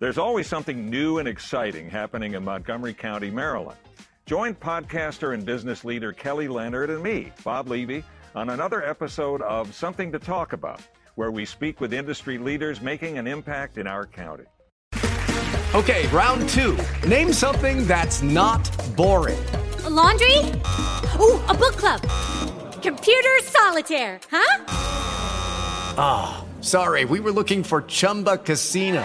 There's always something new and exciting happening in Montgomery County, Maryland. Join podcaster and business leader Kelly Leonard and me, Bob Levy, on another episode of Something to Talk About, where we speak with industry leaders making an impact in our county. Okay, round two. Name something that's not boring. A laundry? Ooh, a book club. Computer solitaire, huh? Ah, oh, sorry, we were looking for Chumba Casino.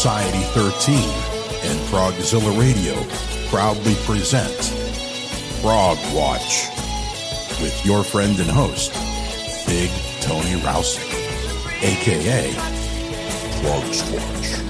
Society 13 and Progzilla Radio proudly present Prog Watch with your friend and host, Big Tony Rousey, aka Frog Watch.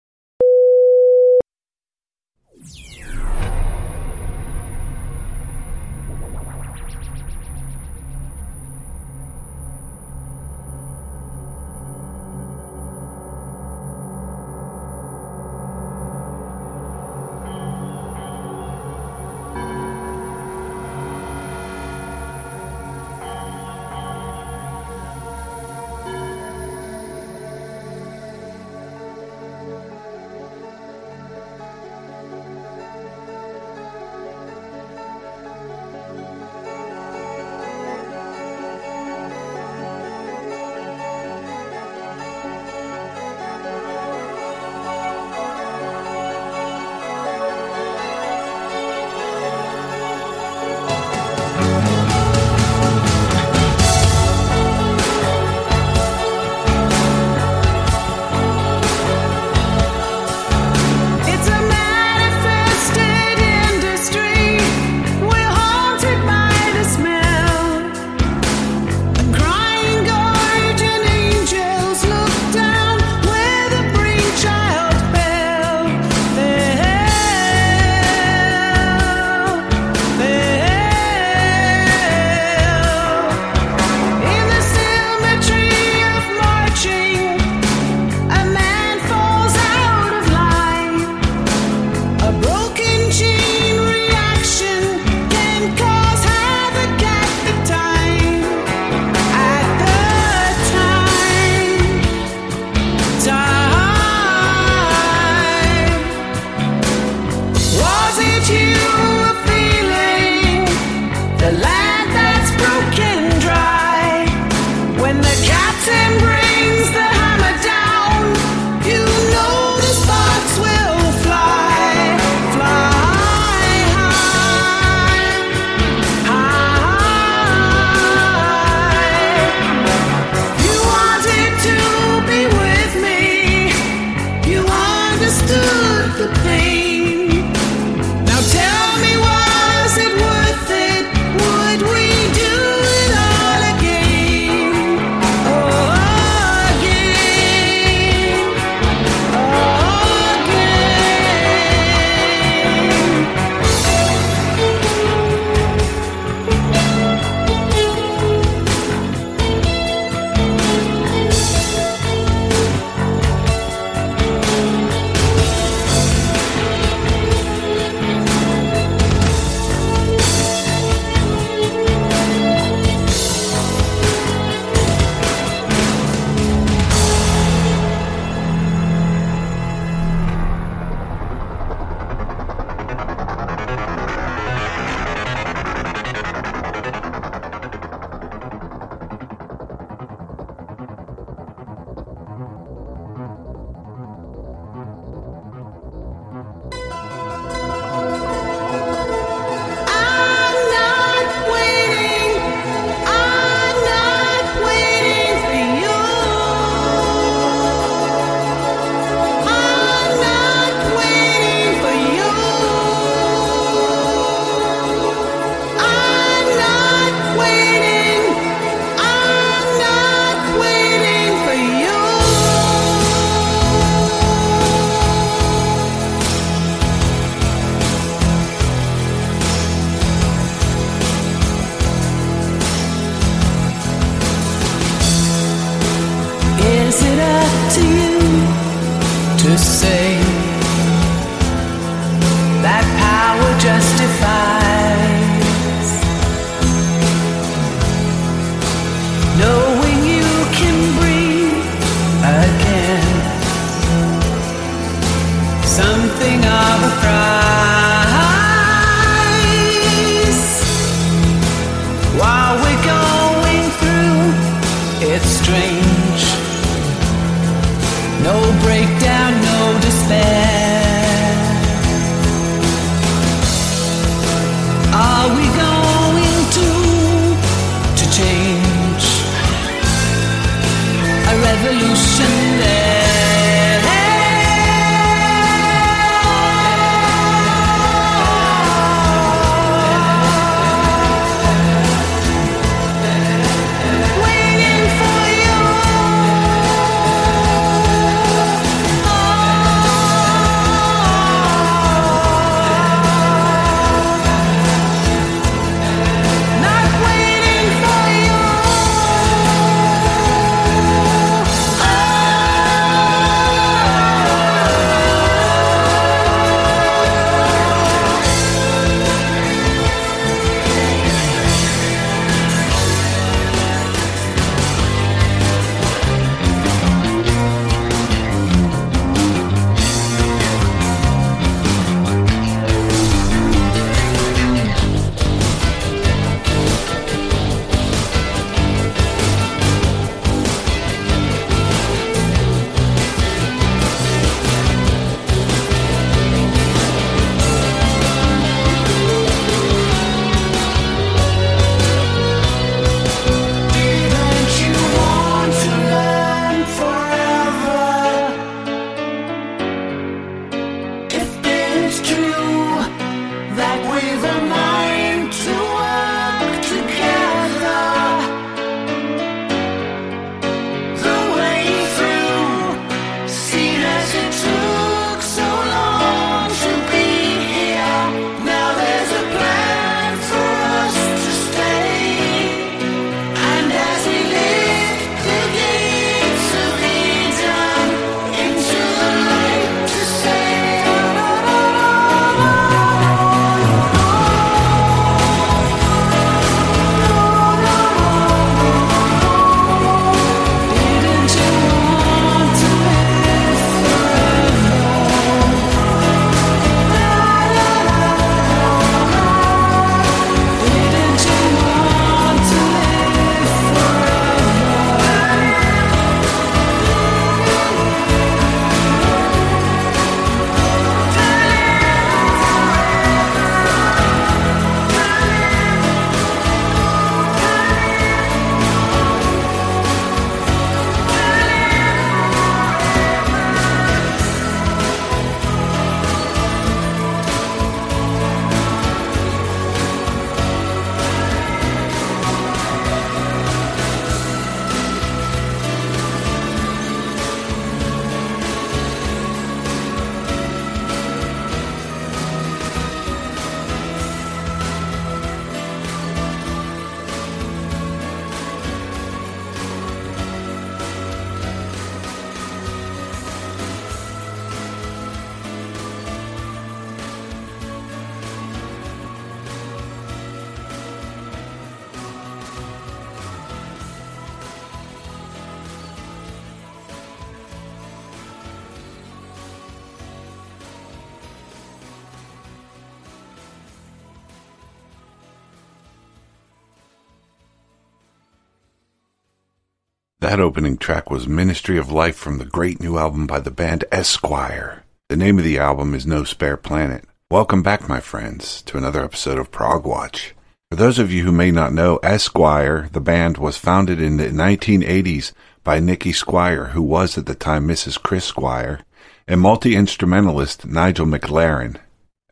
That opening track was Ministry of Life from the great new album by the band Esquire. The name of the album is No Spare Planet. Welcome back, my friends, to another episode of Prog Watch. For those of you who may not know, Esquire, the band, was founded in the 1980s by Nikki Squire, who was at the time Mrs. Chris Squire, and multi-instrumentalist Nigel McLaren.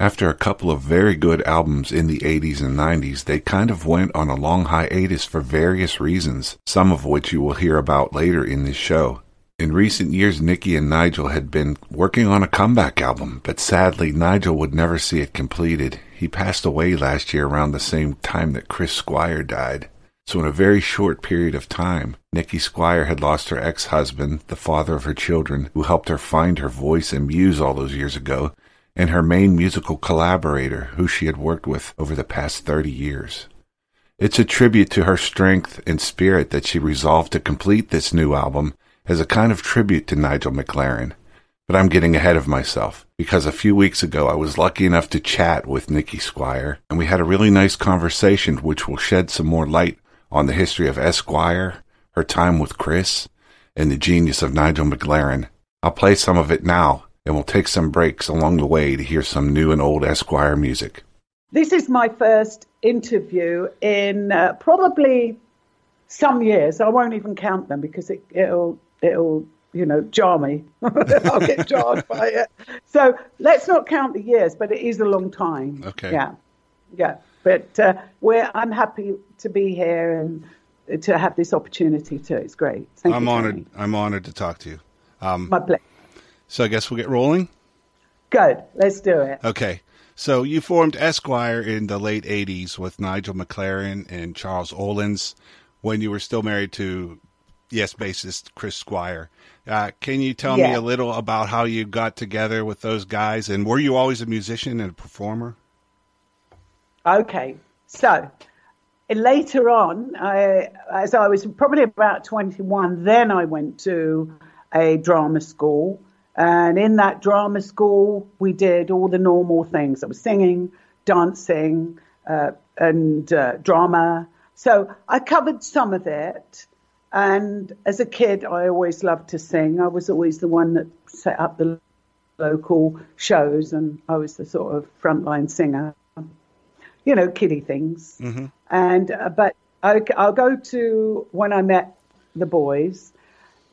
After a couple of very good albums in the 80s and 90s, they kind of went on a long hiatus for various reasons, some of which you will hear about later in this show. In recent years, Nikki and Nigel had been working on a comeback album, but sadly, Nigel would never see it completed. He passed away last year around the same time that Chris Squire died. So, in a very short period of time, Nikki Squire had lost her ex husband, the father of her children, who helped her find her voice and muse all those years ago, and her main musical collaborator, who she had worked with over the past 30 years. It's a tribute to her strength and spirit that she resolved to complete this new album as a kind of tribute to Nigel McLaren. But I'm getting ahead of myself because a few weeks ago I was lucky enough to chat with Nikki Squire and we had a really nice conversation which will shed some more light on the history of Esquire, her time with Chris, and the genius of Nigel McLaren. I'll play some of it now and we'll take some breaks along the way to hear some new and old Esquire music. This is my first interview in uh, probably some years. I won't even count them because it, it'll it'll you know jar me. I'll get jarred by it. So let's not count the years, but it is a long time. Okay. Yeah, yeah. But uh, we're I'm happy to be here and to have this opportunity too. It's great. Thank I'm honored. I'm honored to talk to you. Um, My pleasure. So I guess we'll get rolling. Good. Let's do it. Okay. So you formed Esquire in the late 80s with Nigel McLaren and Charles Olins when you were still married to, yes, bassist Chris Squire. Uh, can you tell me a little about how you got together with those guys? And were you always a musician and a performer? Okay, so later on, I, as I was probably about 21, then I went to a drama school. And in that drama school, we did all the normal things. I was singing, dancing, uh, and uh, drama. So I covered some of it. And as a kid, I always loved to sing. I was always the one that set up the local shows, and I was the sort of frontline singer you know, kiddie things. And uh, but I, I'll go to when I met the boys.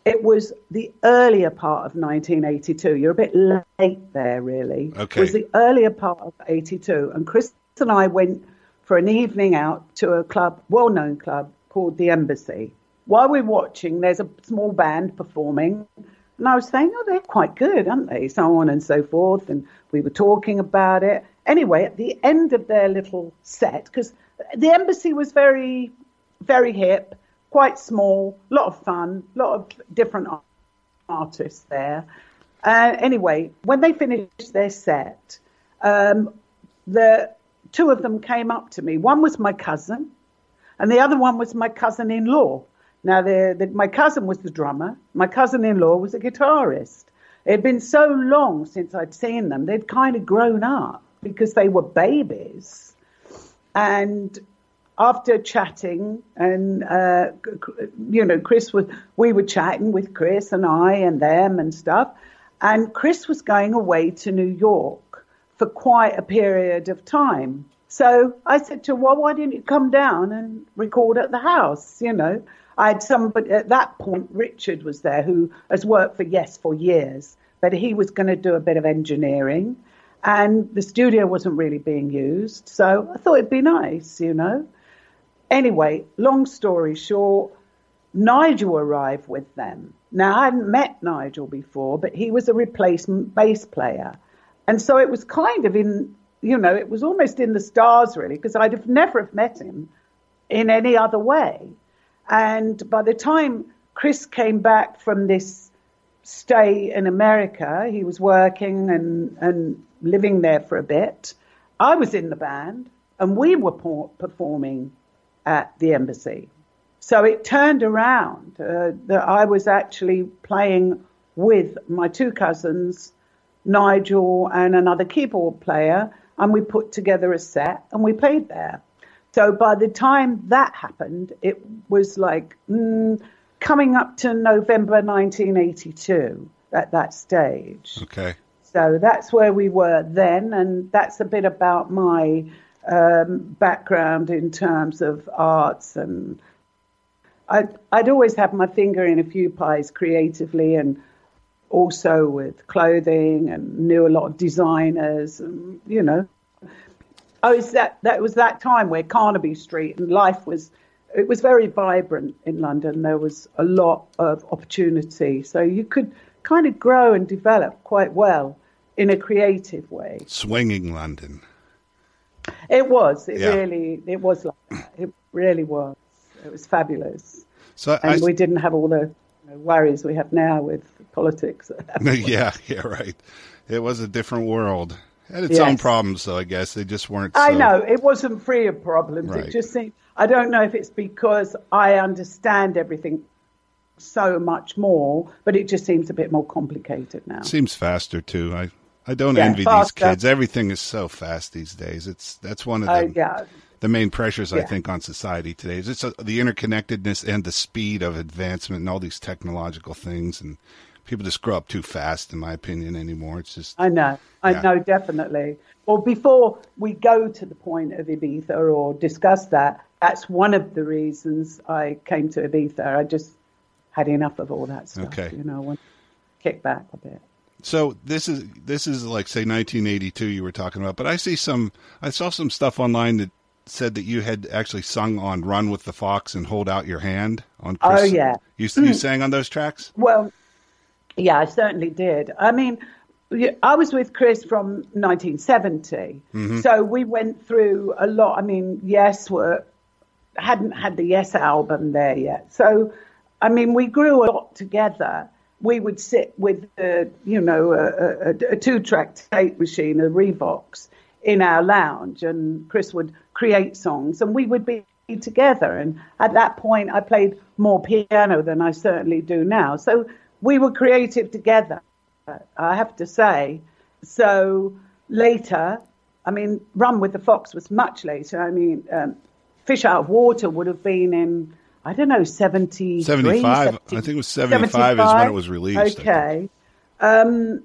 It was the earlier part of 1982. You're a bit late there, really. Okay. It was the earlier part of 82, and Chris and I went for an evening out to a club, well-known club called the Embassy. While we're watching, there's a small band performing, and I was saying, "Oh, they're quite good, aren't they?" So on and so forth, and we were talking about it. Anyway, at the end of their little set, because the Embassy was very, very hip, quite small, a lot of fun, a lot of different artists there. Uh, anyway, when they finished their set, um, the two of them came up to me. One was my cousin, and the other one was my cousin-in-law. Now, the, the, my cousin was the drummer. My cousin-in-law was a guitarist. It had been so long since I'd seen them; they'd kind of grown up because they were babies. And after chatting, and uh, you know, Chris was, we were chatting with Chris and I and them and stuff. And Chris was going away to New York for quite a period of time. So I said to him, well, why didn't you come down and record at the house? You know, I had somebody at that point, Richard was there who has worked for Yes for years, but he was going to do a bit of engineering and the studio wasn't really being used. So I thought it'd be nice, you know. Anyway, long story short, Nigel arrived with them. Now, I hadn't met Nigel before, but he was a replacement bass player. And so it was kind of in, you know, it was almost in the stars, really, because I'd have never have met him in any other way. And by the time Chris came back from this stay in America, he was working and, and living there for a bit. I was in the band and we were performing at the embassy. So it turned around uh, that I was actually playing with my two cousins, Nigel and another keyboard player, and we put together a set and we played there. So by the time that happened, it was like mm, coming up to November 1982 at that stage. Okay. So that's where we were then, and that's a bit about my um, background in terms of arts. And I'd, I'd always had my finger in a few pies creatively, and also with clothing, and knew a lot of designers, and you know. I was that that was that time where Carnaby Street and life was it was very vibrant in London. There was a lot of opportunity, so you could kind of grow and develop quite well in a creative way. Swinging London. It was. It Yeah. really. It was like that. It really was. It was fabulous. So and I, we didn't have all the you know, worries we have now with politics. yeah, yeah, right. It was a different world. It had its Yes. own problems, though. I guess they just weren't. I know it wasn't free of problems. Right. It just seemed. I don't know if it's because I understand everything so much more, but it just seems a bit more complicated now. Seems faster too. I I don't Yeah, envy these kids. Everything is so fast these days. It's that's one of Uh, the yeah. the main pressures I think on society today. Is it's uh, the interconnectedness and the speed of advancement and all these technological things and people just grow up too fast in my opinion anymore. It's just I know. I know definitely. Well, before we go to the point of Ibiza or discuss that, that's one of the reasons I came to Ibiza. I just had enough of all that stuff. Okay. You know, I want to kick back a bit. So this is this is like say 1982 you were talking about, but I see some I saw some stuff online that said that you had actually sung on "Run with the Fox" and "Hold Out Your Hand" on. Chris. Oh, yeah. you you sang on those tracks. Well, yeah, I certainly did. I mean, I was with Chris from 1970, Mhm. so we went through a lot. I mean, Yes were hadn't had the Yes album there yet, so I mean, we grew a lot together. We would sit with, a, you know, a, a, a two-track tape machine, a Revox, in our lounge, and Chris would create songs, and we would be together. And at that point, I played more piano than I certainly do now. So we were creative together, I have to say. So later, I mean, Run with the Fox was much later. I mean, um, Fish Out of Water would have been in, I don't know, 73, 75. I think it was 75 is when it was released, Okay. Um,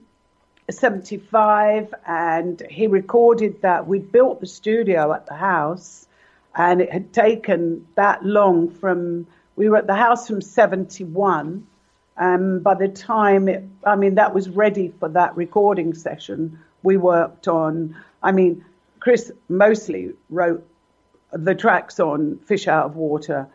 75, and he recorded that. We built the studio at the house, and it had taken that long from, we were at the house from 71. Um, by the time it, I mean, that was ready for that recording session, we worked on, I mean, Chris mostly wrote the tracks on Fish Out of Water.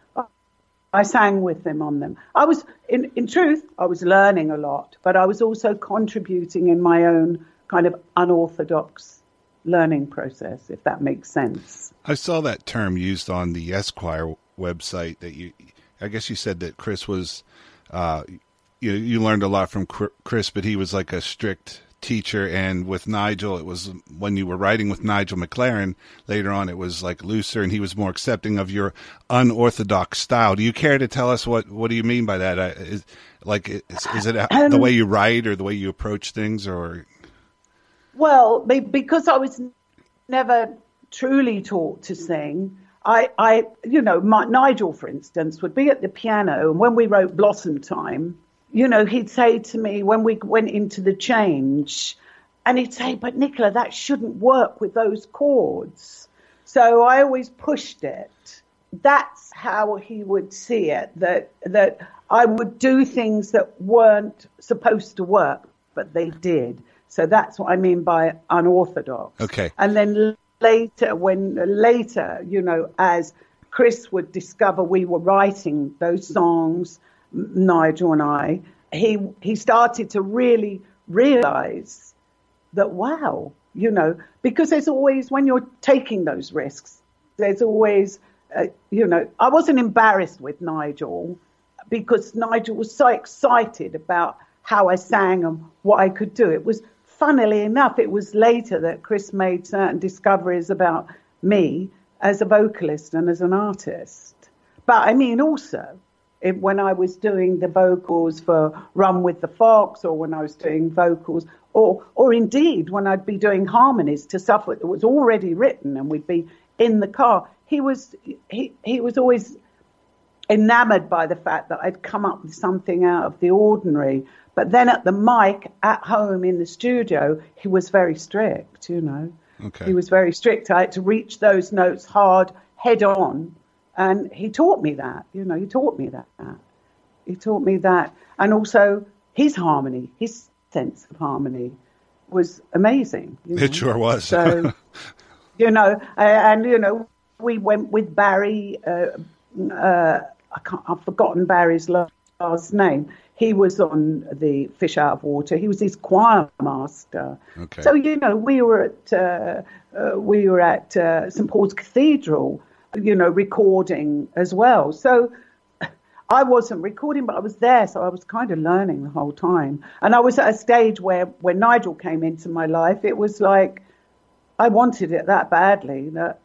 I sang with them on them. I was, in, in truth, I was learning a lot, but I was also contributing in my own kind of unorthodox learning process, if that makes sense. I saw that term used on the Esquire website that you, I guess you said that Chris was, uh, you you learned a lot from Chris, but he was like a strict teacher. And with Nigel, it was when you were writing with Nigel McLaren later on, it was like looser, and he was more accepting of your unorthodox style. Do you care to tell us what what do you mean by that? Uh, like, is, is it the Um, way you write or the way you approach things, or Well, because I was never truly taught to sing, I, I you know, my, Nigel, for instance, would be at the piano, and when we wrote Blossom Time, you know, he'd say to me when we went into the change, and he'd say, "But Nicola, that shouldn't work with those chords." So I always pushed it. That's how he would see it. That that I would do things that weren't supposed to work, but they did. So that's what I mean by unorthodox. Okay. And then later, when later, you know, as Chris would discover we were writing those songs, Nigel and I, he he started to really realize that wow, you know, because there's always when you're taking those risks, there's always, uh, you know, I wasn't embarrassed with Nigel because Nigel was so excited about how I sang and what I could do. It was, funnily enough, it was later that Chris made certain discoveries about me as a vocalist and as an artist. But I mean, also, it, when I was doing the vocals for Run with the Fox, or when I was doing vocals, or or indeed when I'd be doing harmonies to stuff that was already written, and we'd be in the car. He was he he was always enamored by the fact that I'd come up with something out of the ordinary. But then at the mic at home in the studio, he was very strict, you know. Okay. He was very strict. I had to reach those notes hard, head on. And he taught me that, you know, he taught me that. He taught me that. And also his harmony, his sense of harmony was amazing. you know. it sure was. So, you know, and you know, we went with Barry. Uh, uh, I can't, I've forgotten Barry's last name. He was on the Fish Out of Water. He was his choir master. Okay. So you know, we were at uh, uh, we were at uh, St Paul's Cathedral you know, recording as well. So I wasn't recording, but I was there, so I was kind of learning the whole time. And I was at a stage where when Nigel came into my life, it was like I wanted it that badly that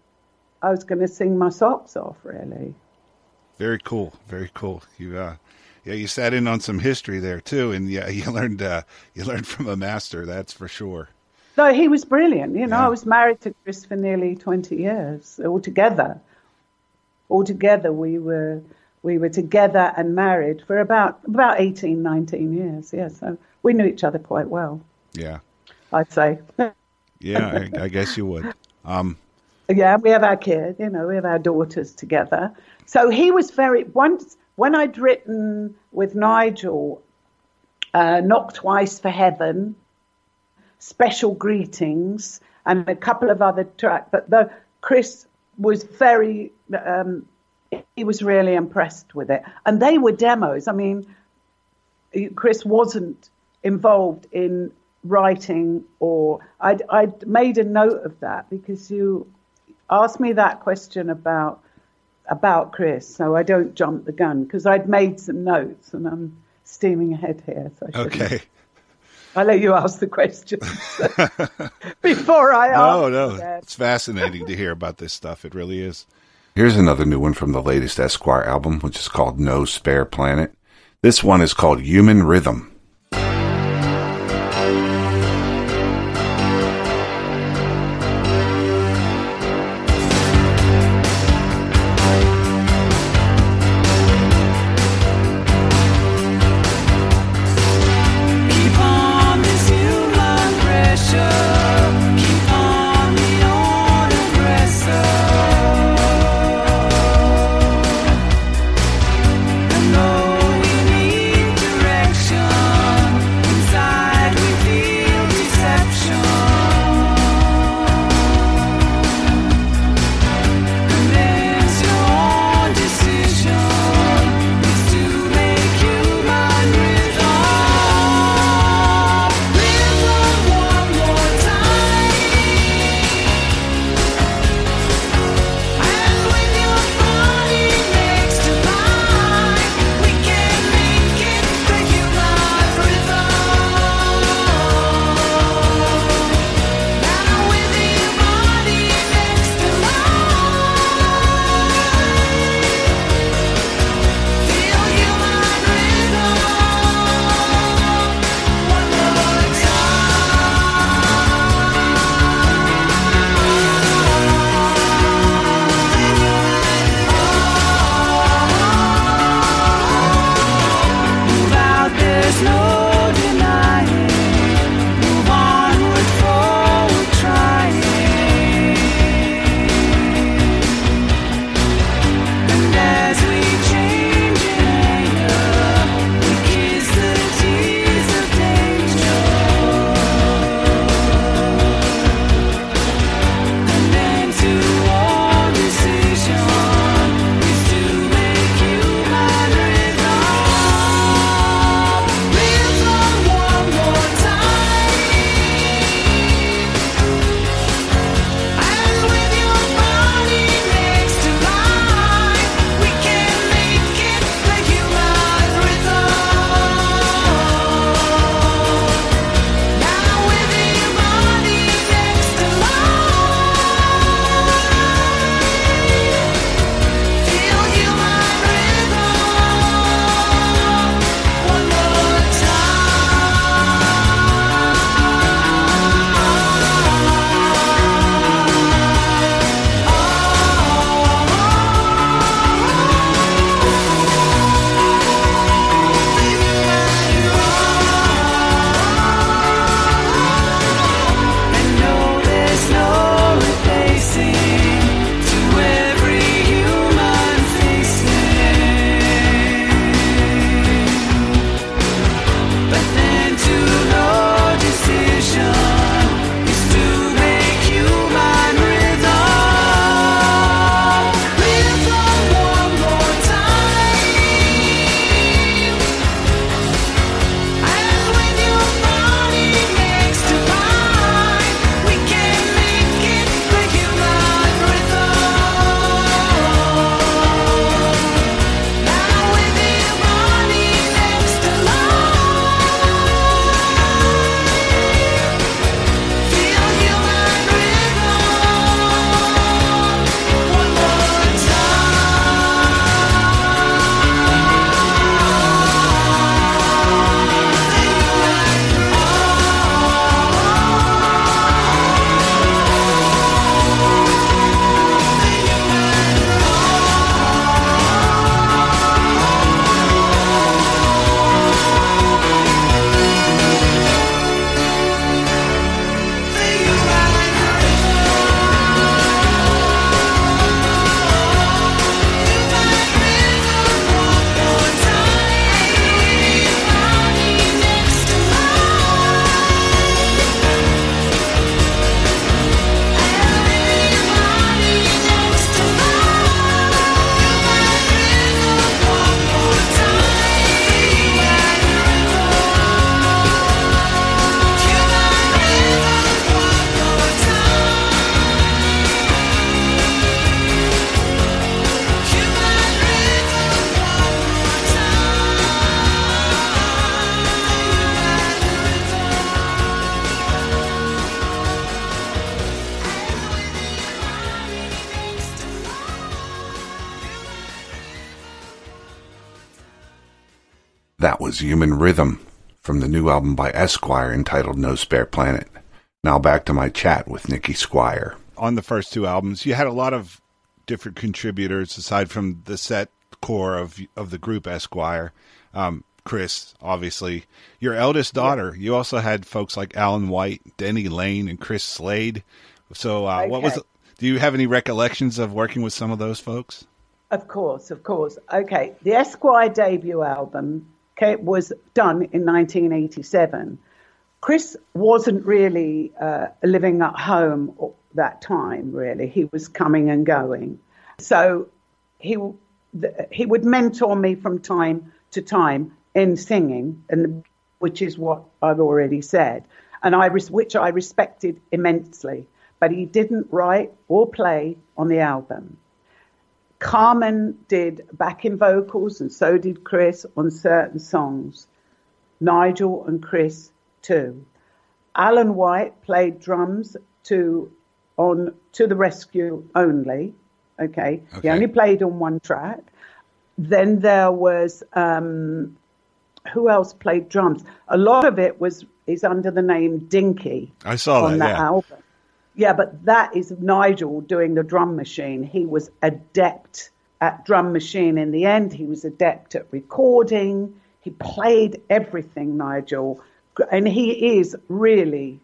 I was going to sing my socks off, really. Very cool. Very cool. You uh yeah, you sat in on some history there too and yeah, you learned uh you learned from a master, that's for sure. No, he was brilliant. You know, Yeah. I was married to Chris for nearly 20 years altogether. Altogether, we were we were together and married for about about 18, 19 years. Yeah, so we knew each other quite well, Yeah. I'd say. Yeah, I, I guess you would. Um Yeah, we have our kid, you know, we have our daughters together. So he was very once when I'd written with Nigel, uh, Knock Twice for Heaven, Special Greetings, and a couple of other tracks. But the Chris was very, um, he was really impressed with it, and they were demos. I mean, Chris wasn't involved in writing or I'd, I'd made a note of that because you asked me that question about about Chris so I don't jump the gun because I'd made some notes and I'm steaming ahead here so I okay. I'll let you ask the questions before I No, answer no. them. It's fascinating to hear about this stuff. It really is. Here's another new one from the latest Esquire album, which is called No Spare Planet. This one is called Human Rhythm. Human Rhythm from the new album by Esquire entitled No Spare Planet. Now back to my chat with Nikki Squire. On the first two albums, you had a lot of different contributors aside from the set core of of the group Esquire. Um, Chris, obviously, your eldest daughter. You also had folks like Alan White, Denny Laine, and Chris Slade. So, uh, what was? Do you have any recollections of working with some of those folks? Of course, of course. Okay, the Esquire debut album okay, was done in 1987. Chris wasn't really uh, living at home at that time, really. He was coming and going. So he, he would mentor me from time to time in singing, and which is what I've already said, and I which I respected immensely. But he didn't write or play on the album. Carmen did backing vocals, and so did Chris on certain songs. Nigel and Chris too. Alan White played drums to on to the rescue only. Okay, he only played on one track. Then there was um, who else played drums? A lot of it was is under the name Dinky I saw on that. that yeah. album. Yeah, but that is Nigel doing the drum machine. He was adept at drum machine in the end. He was adept at recording. He played everything, Nigel. And he is really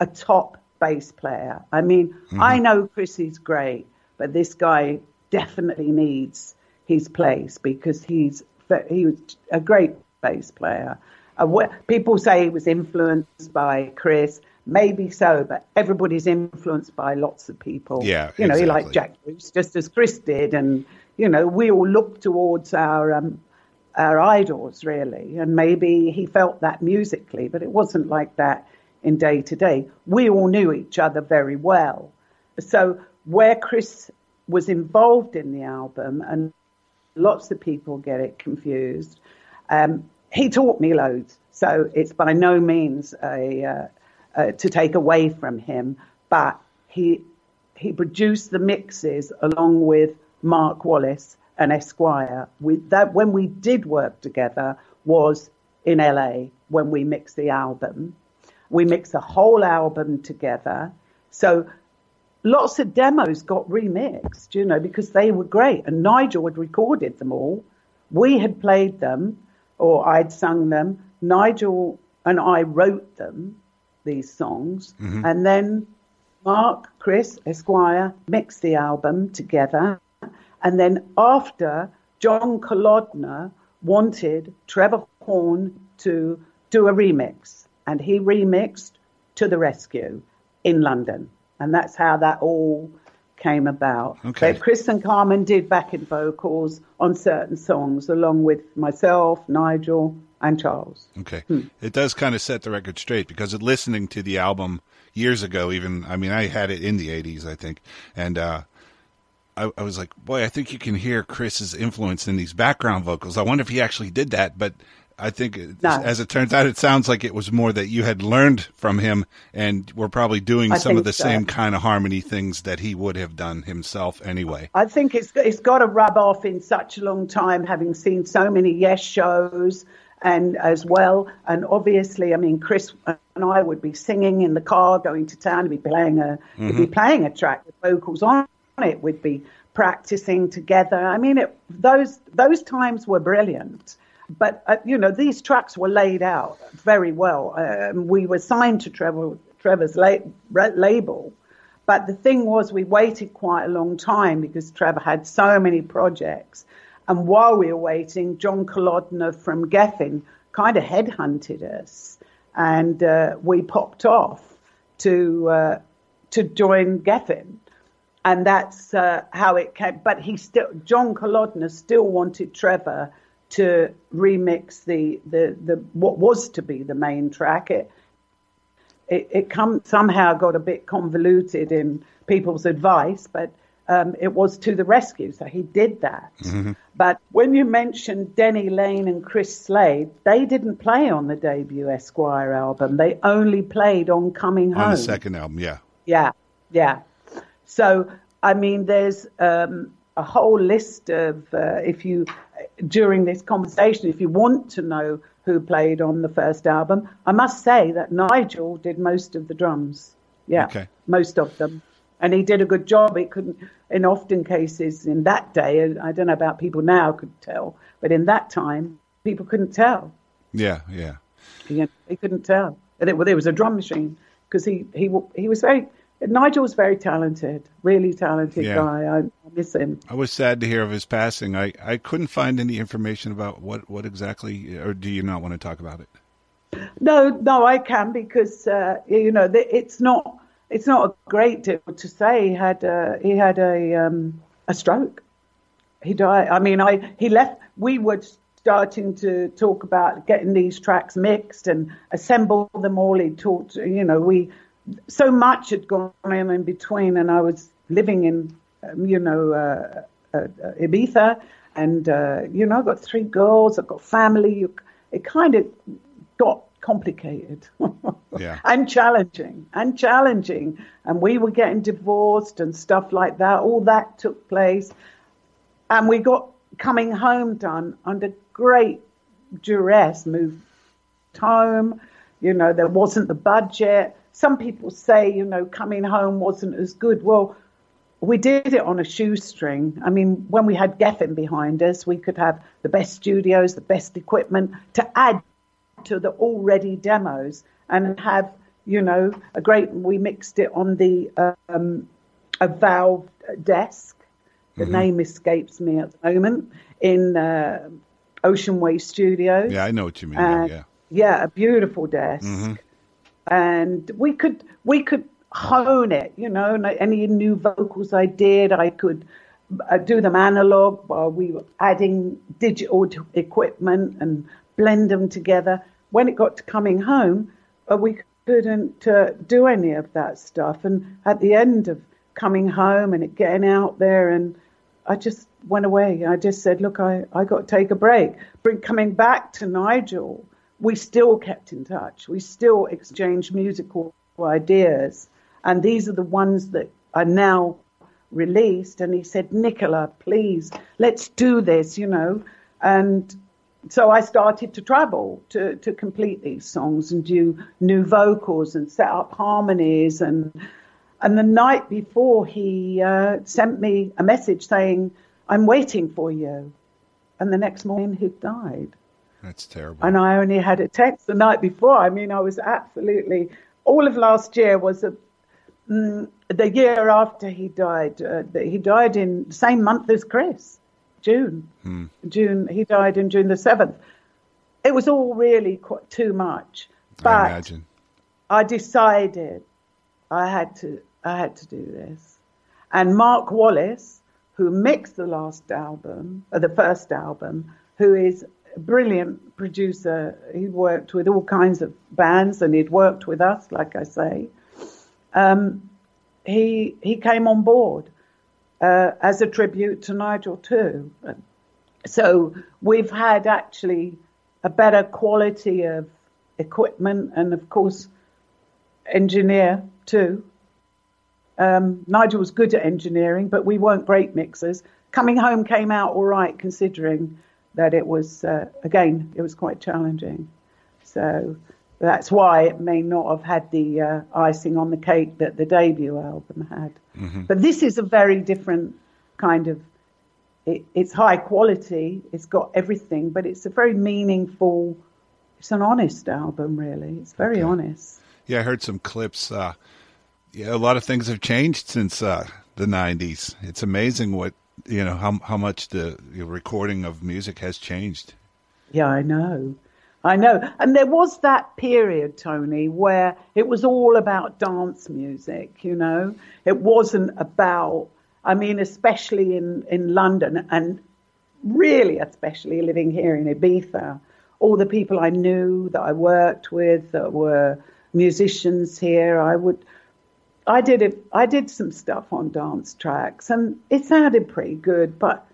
a top bass player. I mean, I know Chris is great, but this guy definitely needs his place because he's he was a great bass player. Uh, wh- people say he was influenced by Chris. Maybe so, but everybody's influenced by lots of people. Yeah, you know, he exactly. liked Jack Bruce just as Chris did, and you know, we all look towards our um, our idols really, and maybe he felt that musically, but it wasn't like that in day to day. We all knew each other very well, so where Chris was involved in the album, and lots of people get it confused. Um, he taught me loads, so it's by no means a uh, uh, to take away from him, but he he produced the mixes along with Mark Wallace and Esquire. We, that when we did work together was in LA when we mixed the album. We mixed the whole album together. So lots of demos got remixed, you know, because they were great. And Nigel had recorded them all. We had played them, or I'd sung them. Nigel and I wrote them, these songs. Mhm. And then Mark, Chris, Esquire mixed the album together. And then after, John Kalodner wanted Trevor Horn to do a remix. And he remixed To the Rescue in London. And that's how that all came about. Okay. But Chris and Carmen did backing vocals on certain songs, along with myself, Nigel, and Charles. Okay. Hmm. It does kind of set the record straight because listening to the album years ago, even, I mean, I had it in the 80s, I think. And, uh, I, I was like, boy, I think you can hear Chris's influence in these background vocals. I wonder if he actually did that, but I think, No. as it turns out, it sounds like it was more that you had learned from him and were probably doing I some of the so. same kind of harmony things that he would have done himself anyway. I think it's it's got to rub off in such a long time, having seen so many Yes shows, and as well, and obviously, I mean, Chris and I would be singing in the car going to town, we'd be playing a we'd be playing a track with vocals on it, we'd be practicing together. I mean, it, those those times were brilliant. But uh, you know, these tracks were laid out very well. Um, we were signed to Trevor, Trevor's la- ra- label, but the thing was, we waited quite a long time because Trevor had so many projects. And while we were waiting, John Kalodner from Geffen kind of headhunted us, and uh, we popped off to uh, to join Geffen, and that's uh, how it came. But he still, John Kalodner still wanted Trevor to remix the the the what was to be the main track. It it, it come, somehow got a bit convoluted in people's advice, but um, it was to the rescue. So he did that. But when you mentioned Denny Laine and Chris Slade, they didn't play on the debut Esquire album. They only played on Coming Home. On the second album, yeah. Yeah, yeah. So, I mean, there's um, a whole list of, uh, if you, during this conversation, if you want to know who played on the first album, I must say that Nigel did most of the drums. Yeah, Okay. most of them. And he did a good job. It couldn't, in often cases in that day, and I don't know about people now could tell, but in that time, people couldn't tell. Yeah, yeah. You know, he couldn't tell. And it, well, there was a drum machine because he, he, he was very, Nigel was very talented, really talented Yeah. guy. I, I miss him. I was sad to hear of his passing. I, I couldn't find any information about what, what exactly, or do you not want to talk about it? No, no, I can because uh, you know it's not it's not a great deal to say. He had uh, he had a um, a stroke. He died. I mean, I he left. We were starting to talk about getting these tracks mixed and assemble them all. He talked. You know, we so much had gone on in between, and I was living in um, you know uh, uh, uh, Ibiza, and uh, you know I've got three girls. I've got family. It kind of got complicated. Yeah. and challenging and challenging. And we were getting divorced and stuff like that. All that took place. And we got coming home done under great duress moved home. You know there wasn't the budget. Some people say you know coming home wasn't as good. Well we did it on a shoestring. I mean, when we had Geffen behind us, we could have the best studios, the best equipment to add to the already demos and have, you know, a great. We mixed it on the um, a valve desk. The name escapes me at the moment in uh, Ocean Way Studios. Yeah, I know what you mean. yeah. yeah, a beautiful desk, Mhm. and we could we could hone it. You know, any new vocals I did, I could uh, do them analog while we were adding digital equipment and blend them together. When it got to coming home, uh, we couldn't uh, do any of that stuff. And at the end of coming home and it getting out there, and I just went away. I just said, look, I, I got to take a break. Coming back to Nigel, we still kept in touch. We still exchanged musical ideas. And these are the ones that are now released. And he said, Nicola, please, let's do this, you know. And so I started to travel to, to complete these songs and do new vocals and set up harmonies. And, and the night before, he uh, sent me a message saying, I'm waiting for you. And the next morning, he died. That's terrible. And I only had a text the night before. I mean, I was absolutely. All of last year was a, mm, the year after he died. Uh, he died in the same month as Chris, June. Hmm. June. He died in June the seventh. It was all really quite too much. I But imagine. I decided I had to I had to do this. And Mark Wallace, who mixed the last album, uh, the first album, who is a brilliant producer, he worked with all kinds of bands and he'd worked with us, like I say. Um, he he came on board uh, as a tribute to Nigel too. So we've had actually a better quality of equipment and of course engineer too. Um, Nigel was good at engineering, but we weren't great mixers. Coming home came out all right, considering that it was uh, again it was quite challenging. So that's why it may not have had the uh, icing on the cake that the debut album had. But this is a very different kind of. It, it's high quality. It's got everything, but it's a very meaningful. It's an honest album, really. It's very honest. Yeah, I heard some clips. Uh, yeah, a lot of things have changed since uh, the '90s. It's amazing what you know how how much the recording of music has changed. Yeah, I know. I know. And there was that period, Tony, where it was all about dance music, you know? It wasn't about, I mean, especially in, in London and really especially living here in Ibiza, all the people I knew that I worked with that were musicians here, I would, I did it, I did some stuff on dance tracks and it sounded pretty good, but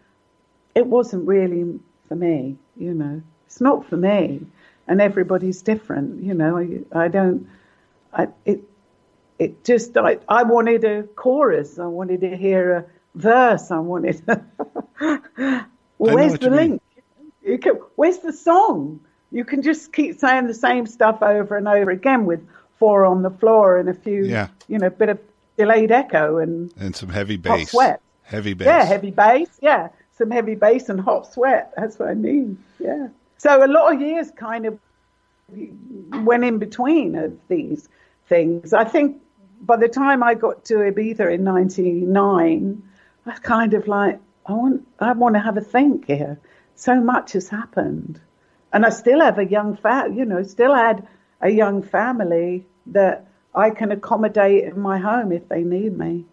it wasn't really for me, you know. It's not for me, and everybody's different, you know. I, I don't. I it it just I I wanted a chorus. I wanted to hear a verse. I wanted. well, where's the link? You can, where's the song? You can just keep saying the same stuff over and over again with four on the floor and a few, Yeah. you know, bit of delayed echo and And some heavy hot bass. sweat. Heavy bass. Yeah, heavy bass. Yeah, some heavy bass and hot sweat. That's what I mean. Yeah. So a lot of years kind of went in between of these things. I think by the time I got to Ibiza in '99, I was kind of like, I want, I want to have a think here. So much has happened, and I still have a young fa- you know, still had a young family that I can accommodate in my home if they need me.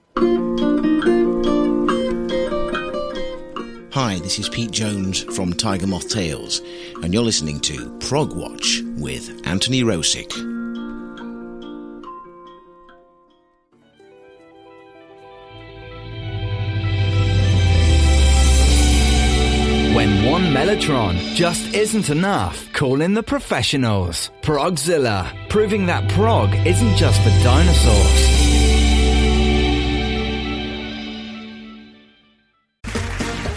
Hi, this is Pete Jones from Tiger Moth Tales, and you're listening to Prog Watch with Anthony Rosick. When one Mellotron just isn't enough, call in the professionals. Progzilla, proving that prog isn't just for dinosaurs.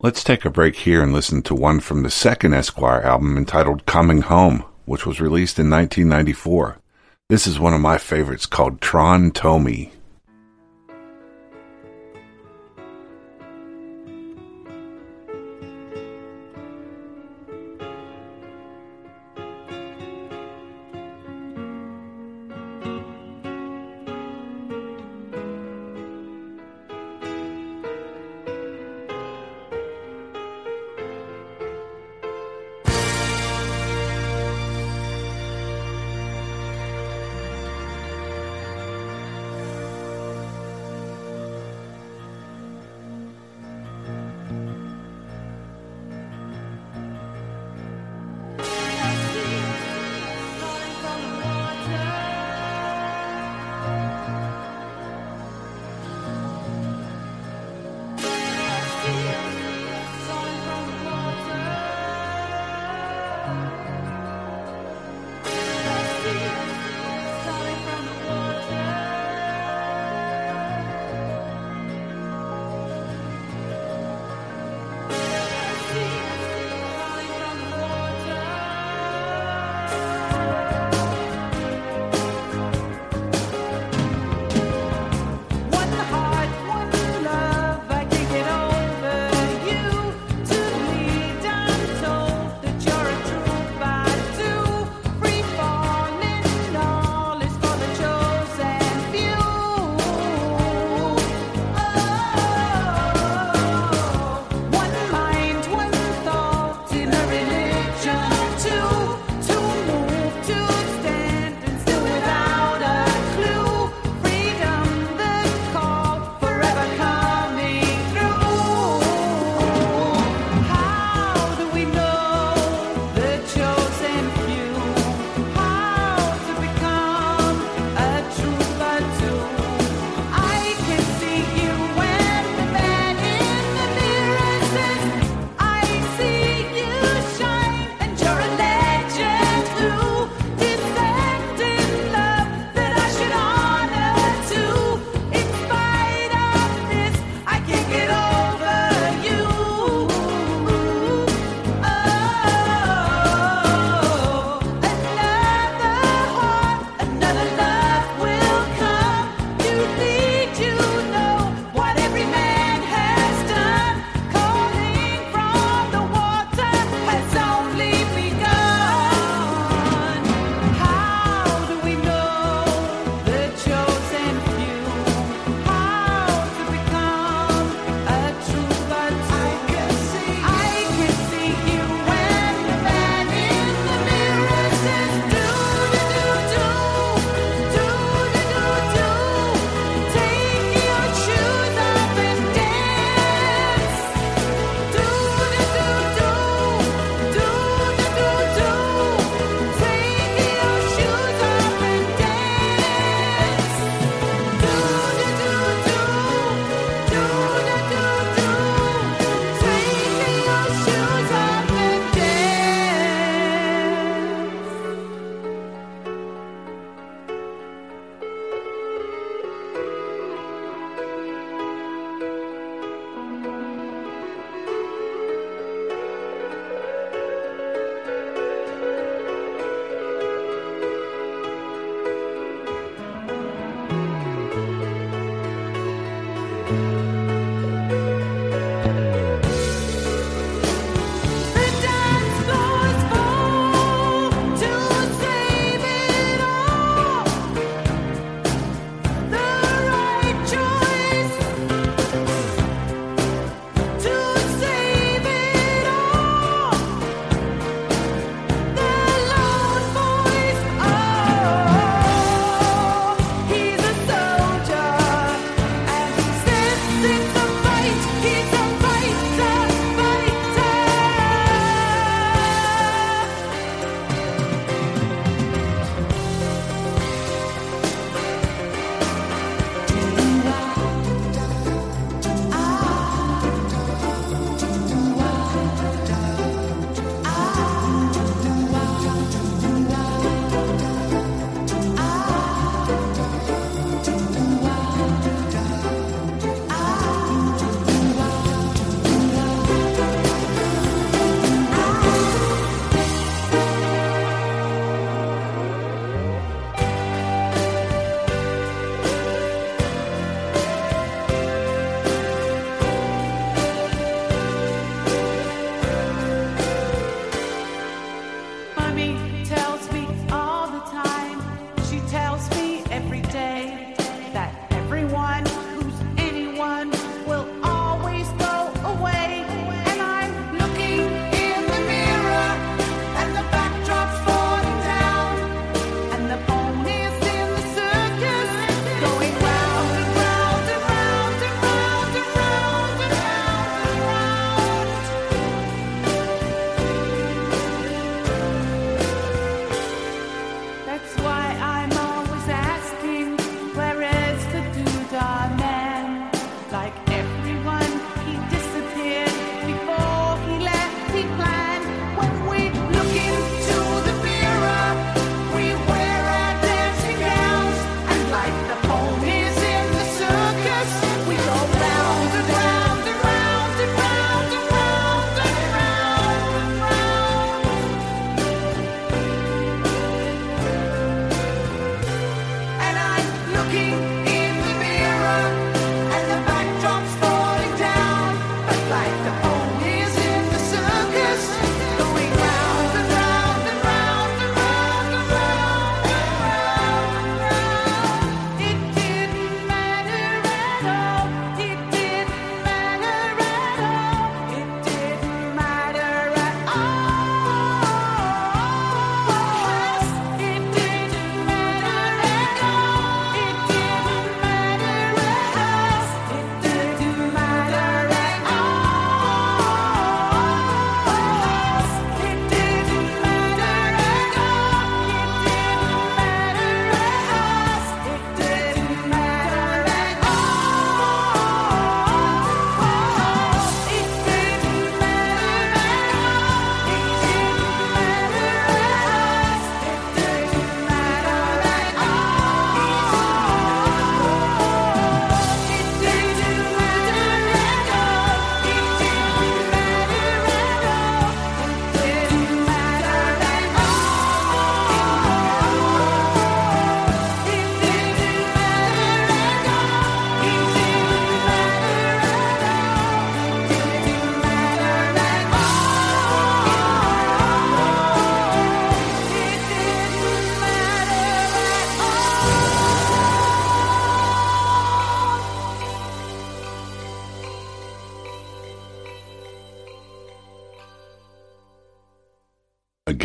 Let's take a break here and listen to one from the second Esquire album entitled Coming Home, which was released in 1994. This is one of my favorites called Tron Tomy.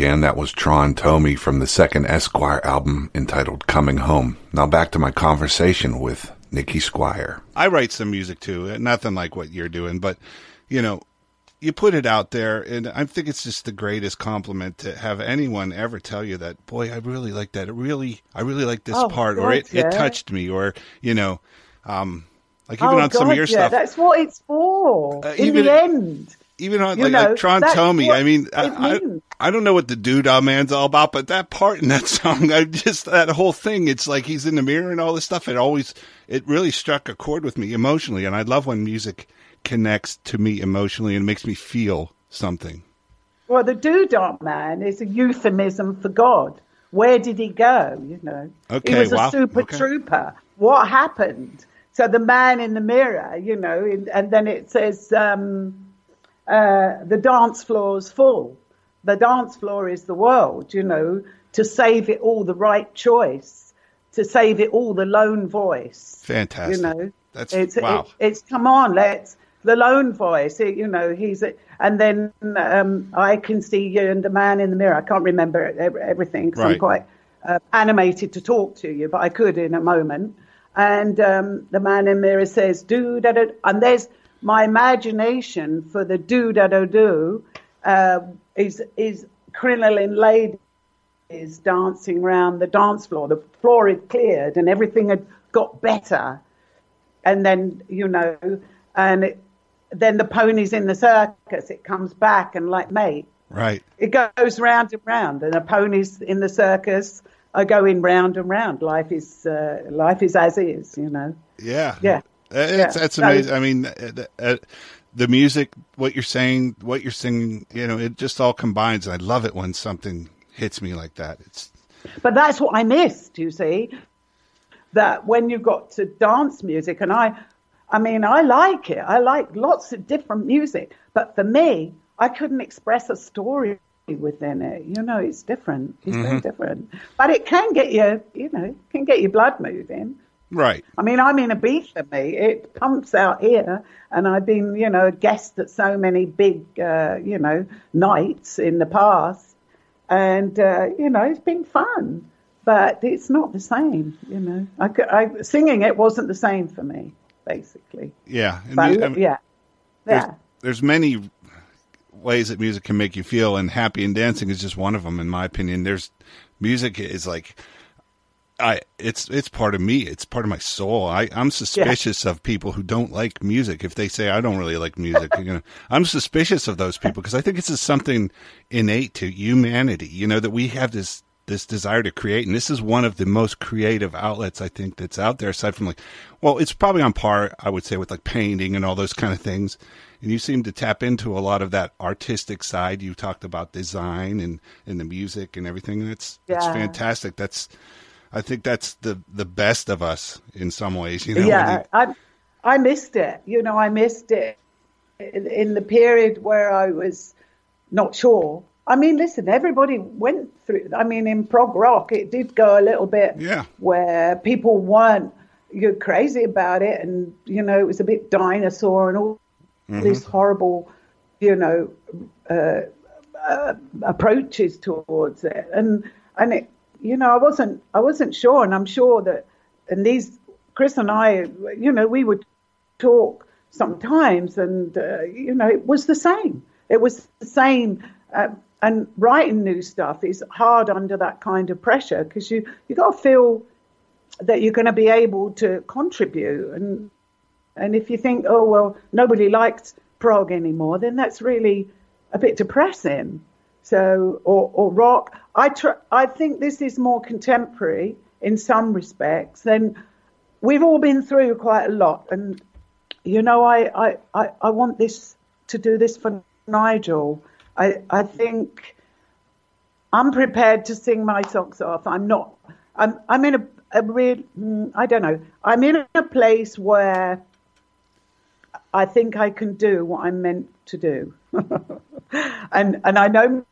Again, that was Tron Tomey from the second Esquire album entitled Coming Home. Now back to my conversation with Nikki Squire. I write some music too, nothing like what you're doing, but you know, you put it out there, and I think it's just the greatest compliment to have anyone ever tell you that. Boy, I really like that. It really, I really like this Oh, part, or it, yeah. it touched me, or you know, um, like even oh, on some of your yeah, stuff, That's what it's for. Uh, in even- the end. even on you like, know, like Tron that's Tomey. what I mean, it I, I, means. I don't know what the Doodah Man's all about, but that part in that song, I just that whole thing. It's like he's in the mirror and all this stuff. It always, it really struck a chord with me emotionally, and I love when music connects to me emotionally and makes me feel something. Well, the doodah man is a euphemism for God. Where did he go? You know, Okay, he was wow, a super okay. trooper. What happened? So the man in the mirror, you know, and, and then it says um, uh, the dance floor's full. The dance floor is the world, you know. To save it all, the right choice. To save it all, the lone voice. Fantastic. You know, That's it's wow. it- it's come on, let's the lone voice. it- you know, he's a, and then um, I can see you and the man in the mirror. I can't remember ev- everything 'cause I'm quite uh, animated to talk to you, but I could in a moment. And um, the man in the mirror says, "Do da da," and there's my imagination for the do da da do uh, is is crinoline ladies dancing around the dance floor. The floor had cleared and everything had got better and then you know, and it, then the ponies in the circus. It comes back and like, mate, Right. it goes round and round, and the ponies in the circus are going round and round. Life is uh, life is as is, you know. Yeah. Yeah. It's, Yeah. That's So- amazing. I mean, uh, uh, the music, what you're saying, what you're singing, you know, it just all combines. I love it when something hits me like that. It's But that's what I missed, you see. That when you got to dance music, and I, I mean, I like it. I like lots of different music. But for me, I couldn't express a story within it. You know, it's different. It's very Mhm. different. But it can get you, you know, can get your blood moving. Right. I mean, I'm in a beat for me. It pumps out here, and I've been, you know, a guest at so many big, uh, you know, nights in the past, and uh, you know, it's been fun. But it's not the same, you know. I, I, singing it wasn't the same for me, basically. Yeah. But, mu- I mean, yeah, There's, yeah, there's many ways that music can make you feel, and happy and dancing is just one of them, in my opinion. There's music is like, I it's it's part of me. It's part of my soul. I I'm suspicious of people who don't like music. If they say I don't really like music, you know, I'm suspicious of those people because I think it's just something innate to humanity. You know that we have this this desire to create, and this is one of the most creative outlets I think that's out there. Aside from like, well, it's probably on par, I would say, with like painting and all those kind of things. And you seem to tap into a lot of that artistic side. You talked about design and and the music and everything, and it's it's fantastic. That's I think that's the the best of us in some ways. You know, yeah. you- I I missed it. You know, I missed it in, in the period where I was not sure. I mean, listen, everybody went through. I mean, in prog rock, it did go a little bit Yeah. where people weren't you crazy about it, and you know, it was a bit dinosaur and all Mm-hmm. these horrible, you know, uh, uh, approaches towards it, and and it, you know, I wasn't I wasn't sure, and I'm sure that, and these Chris and I, you know, we would talk sometimes, and uh, you know, it was the same. It was the same. Uh, and writing new stuff is hard under that kind of pressure because you you got to feel that you're going to be able to contribute and and if you think oh well nobody likes prog anymore then that's really a bit depressing so or or rock i tr- i think this is more contemporary in some respects then we've all been through quite a lot and you know i i i, I want this to do this for nigel i i think I'm prepared to sing my socks off. I'm not. I'm. I'm in a, a real. mm, I don't know. I'm in a place where I think I can do what I'm meant to do, and and I know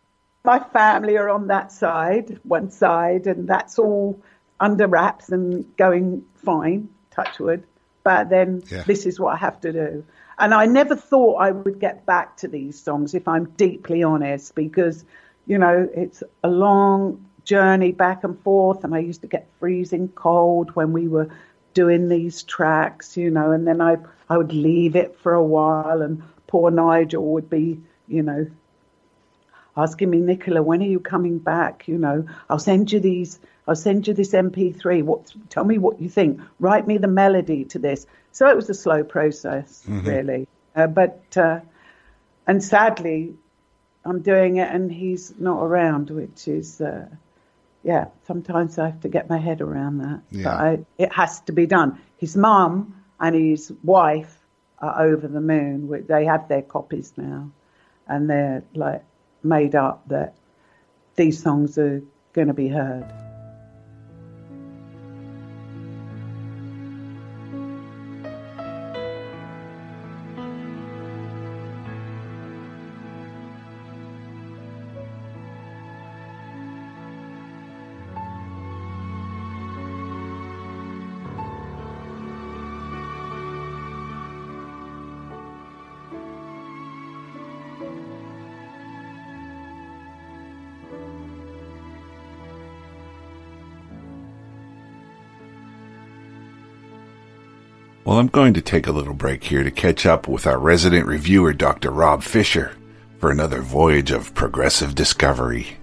my family are on that side, one side, and that's all under wraps and going fine. Touch wood. But then Yeah. this is what I have to do. And I never thought I would get back to these songs, if I'm deeply honest, because, you know, it's a long journey back and forth. And I used to get freezing cold when we were doing these tracks, you know, and then I, I would leave it for a while and poor Nigel would be, you know, asking me, Nicola, when are you coming back? You know, I'll send you these, I'll send you this MP3. What, tell me what you think. Write me the melody to this. So it was a slow process, Mhm. really. Uh, but, uh, and sadly, I'm doing it and he's not around, which is, uh, yeah, sometimes I have to get my head around that. Yeah. But I, it has to be done. His mum and his wife are over the moon. They have their copies now, and they're like made up that these songs are going to be heard. I'm going to take a little break here to catch up with our resident reviewer, Dr. Rob Fisher, for another voyage of progressive discovery.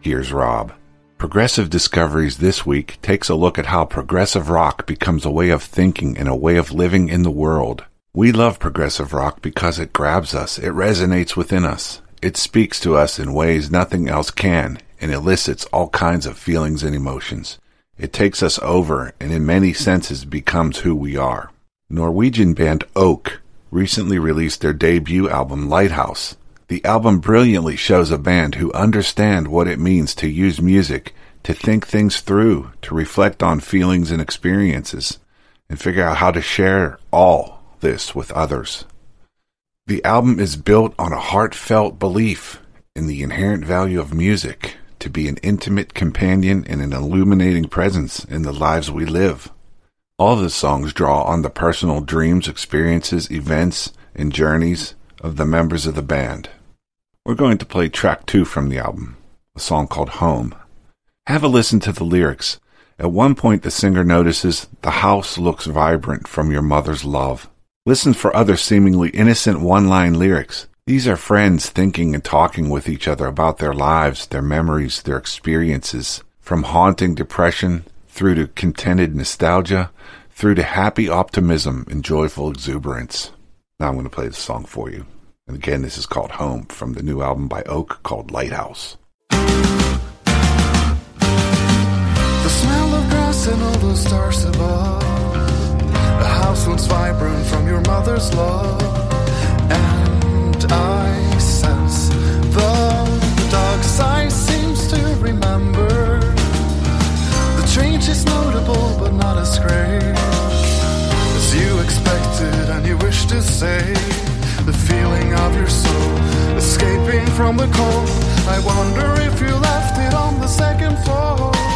Here's Rob. Progressive Discoveries this week takes a look at how progressive rock becomes a way of thinking and a way of living in the world. We love progressive rock because it grabs us, it resonates within us, it speaks to us in ways nothing else can, and elicits all kinds of feelings and emotions. It takes us over and in many senses becomes who we are. Norwegian band Oak recently released their debut album Lighthouse. The album brilliantly shows a band who understand what it means to use music to think things through, to reflect on feelings and experiences, and figure out how to share all this with others. The album is built on a heartfelt belief in the inherent value of music to be an intimate companion and an illuminating presence in the lives we live. All the songs draw on the personal dreams, experiences, events, and journeys of the members of the band. We're going to play track two from the album, a song called Home. Have a listen to the lyrics. At one point, the singer notices the house looks vibrant from your mother's love. Listen for other seemingly innocent one line lyrics. These are friends thinking and talking with each other about their lives, their memories, their experiences, from haunting depression through to contented nostalgia, through to happy optimism and joyful exuberance. Now I'm going to play the song for you. And again, this is called Home from the new album by Oak called Lighthouse. The smell of grass and all those stars above. The house once vibrant from your mother's love. And I sense Is notable but not as great as you expected and you wish to say. The feeling of your soul escaping from the cold. I wonder if you left it on the second floor.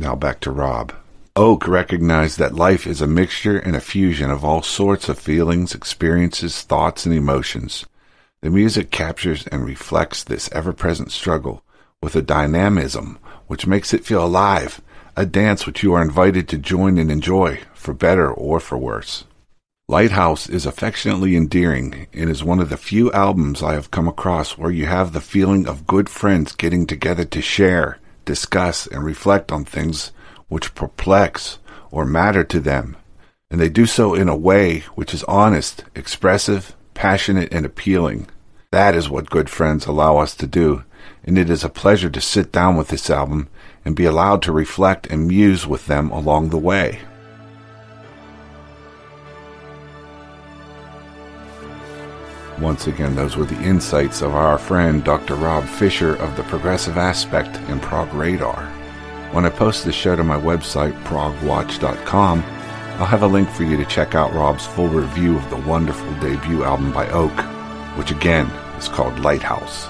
Now back to Rob. Oak recognized that life is a mixture and a fusion of all sorts of feelings, experiences, thoughts, and emotions. The music captures and reflects this ever present struggle with a dynamism which makes it feel alive, a dance which you are invited to join and enjoy, for better or for worse. Lighthouse is affectionately endearing and is one of the few albums I have come across where you have the feeling of good friends getting together to share, discuss, and reflect on things which perplex or matter to them, and they do so in a way which is honest, expressive, passionate, and appealing. That is what good friends allow us to do, and it is a pleasure to sit down with this album and be allowed to reflect and muse with them along the way. Once again, those were the insights of our friend Dr. Rob Fisher of the Progressive Aspect and Prog Radar. When I post this show to my website, progwatch.com, I'll have a link for you to check out Rob's full review of the wonderful debut album by Oak, which again is called Lighthouse.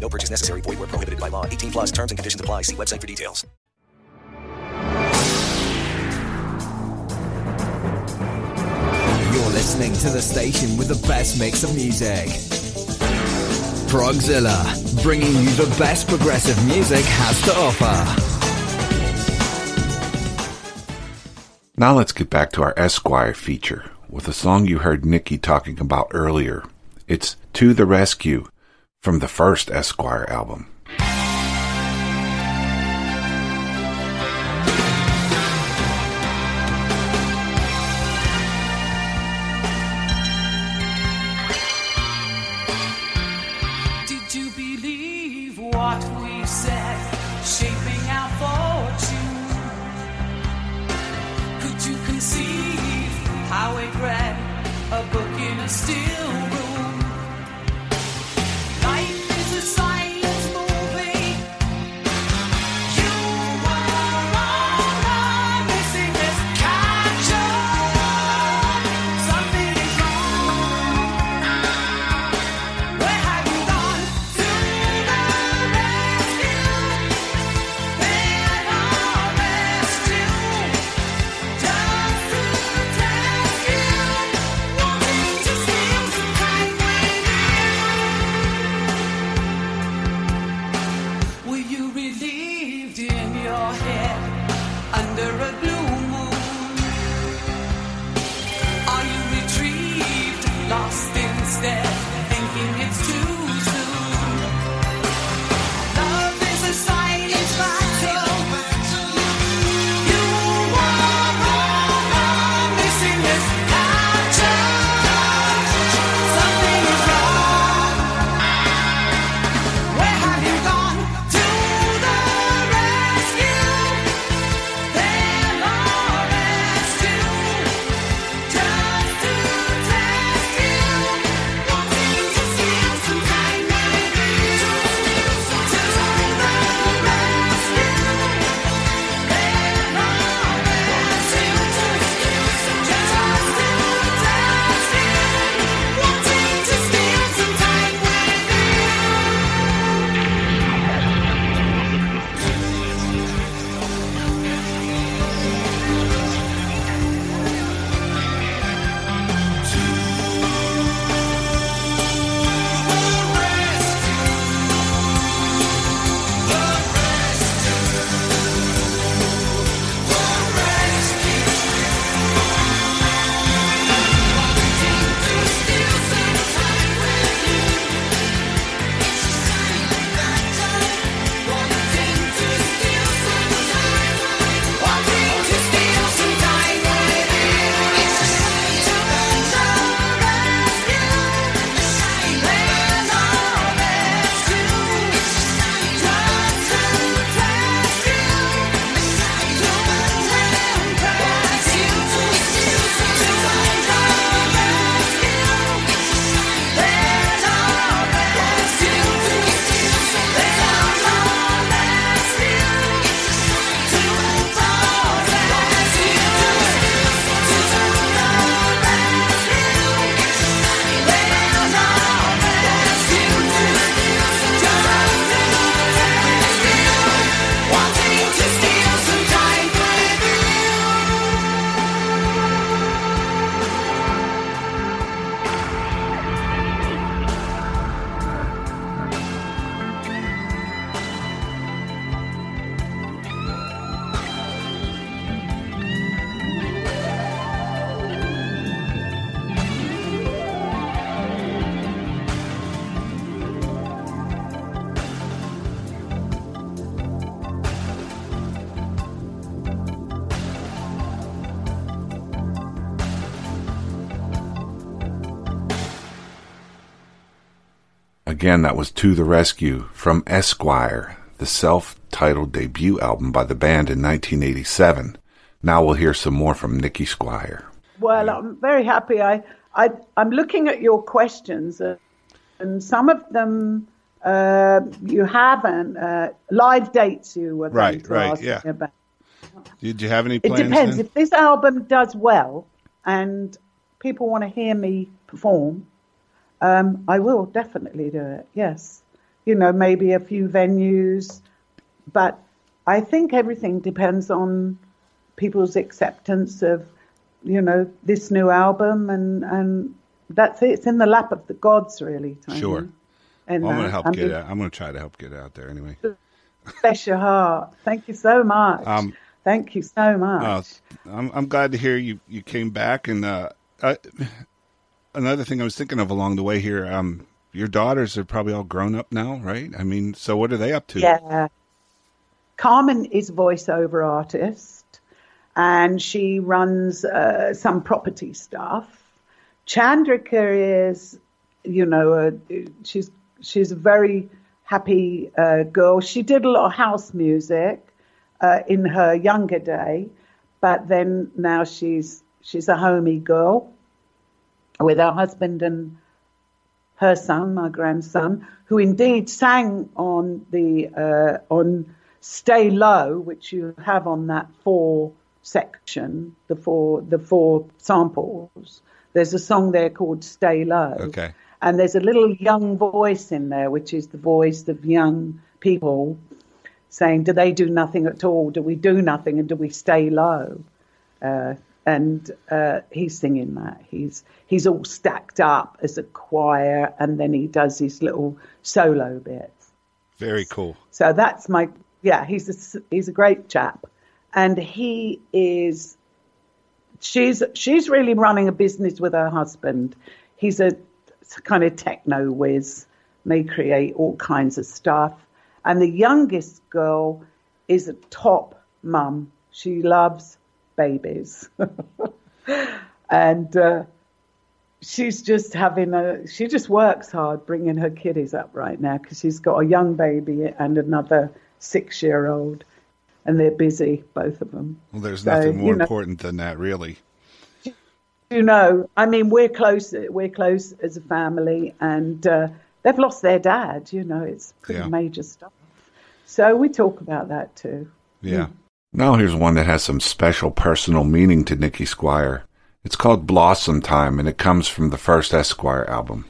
No purchase necessary. Void where prohibited by law. 18 plus terms and conditions apply. See website for details. You're listening to the station with the best mix of music. Progzilla, bringing you the best progressive music has to offer. Now let's get back to our Esquire feature with a song you heard Nikki talking about earlier. It's To the Rescue from the first Esquire album. Did Again, that was To the Rescue from Esquire, the self titled debut album by the band in 1987. Now we'll hear some more from Nikki Squire. Well, I'm very happy. I, I, I'm looking at your questions, uh, and some of them uh, you haven't. Uh, live dates you were Right, right, ask yeah. about. Did you have any It depends. then? If this album does well and people want to hear me perform, um, I will definitely do it. Yes, you know, maybe a few venues, but I think everything depends on people's acceptance of, you know, this new album, and and that's it. It's in the lap of the gods, really. Tony. Sure. And Well, I'm uh, going to help I'm get out. I'm going to try to help get out there anyway. Bless your heart. Thank you so much. Um, Thank you so much. Uh, I'm I'm glad to hear you you came back. And uh, uh, another thing I was thinking of along the way here, um, your daughters are probably all grown up now, right? I mean, so what are they up to? Yeah. Carmen is voiceover artist and she runs uh, some property stuff. Chandrika is, you know, uh, she's she's a very happy uh, girl. She did a lot of house music uh, in her younger day, but then now she's she's a homey girl with her husband and her son, my grandson, who indeed sang on the uh, on "Stay Low," which you have on that four section, the four the four samples. There's a song there called "Stay Low," Okay. and there's a little young voice in there, which is the voice of young people saying, "Do they do nothing at all? Do we do nothing, and do we stay low?" Uh, and uh, he's singing that. He's he's all stacked up as a choir, and then he does his little solo bits. Very cool. So that's my yeah. He's a he's a great chap, and he is. She's she's really running a business with her husband. He's a kind of techno whiz. They create all kinds of stuff. And the youngest girl is a top mum. She loves babies, and uh, she's just having a. She just works hard bringing her kiddies up right now because she's got a young baby and another six-year-old, and they're busy, both of them. Well, there's So, nothing more you know- important than that, really. you know, I mean, we're close. We're close as a family, and uh, they've lost their dad. You know, it's pretty Yeah. major stuff. So we talk about that too. Yeah. Now here's one that has some special personal meaning to Nikki Squire. It's called Blossom Time, and it comes from the first Esquire album.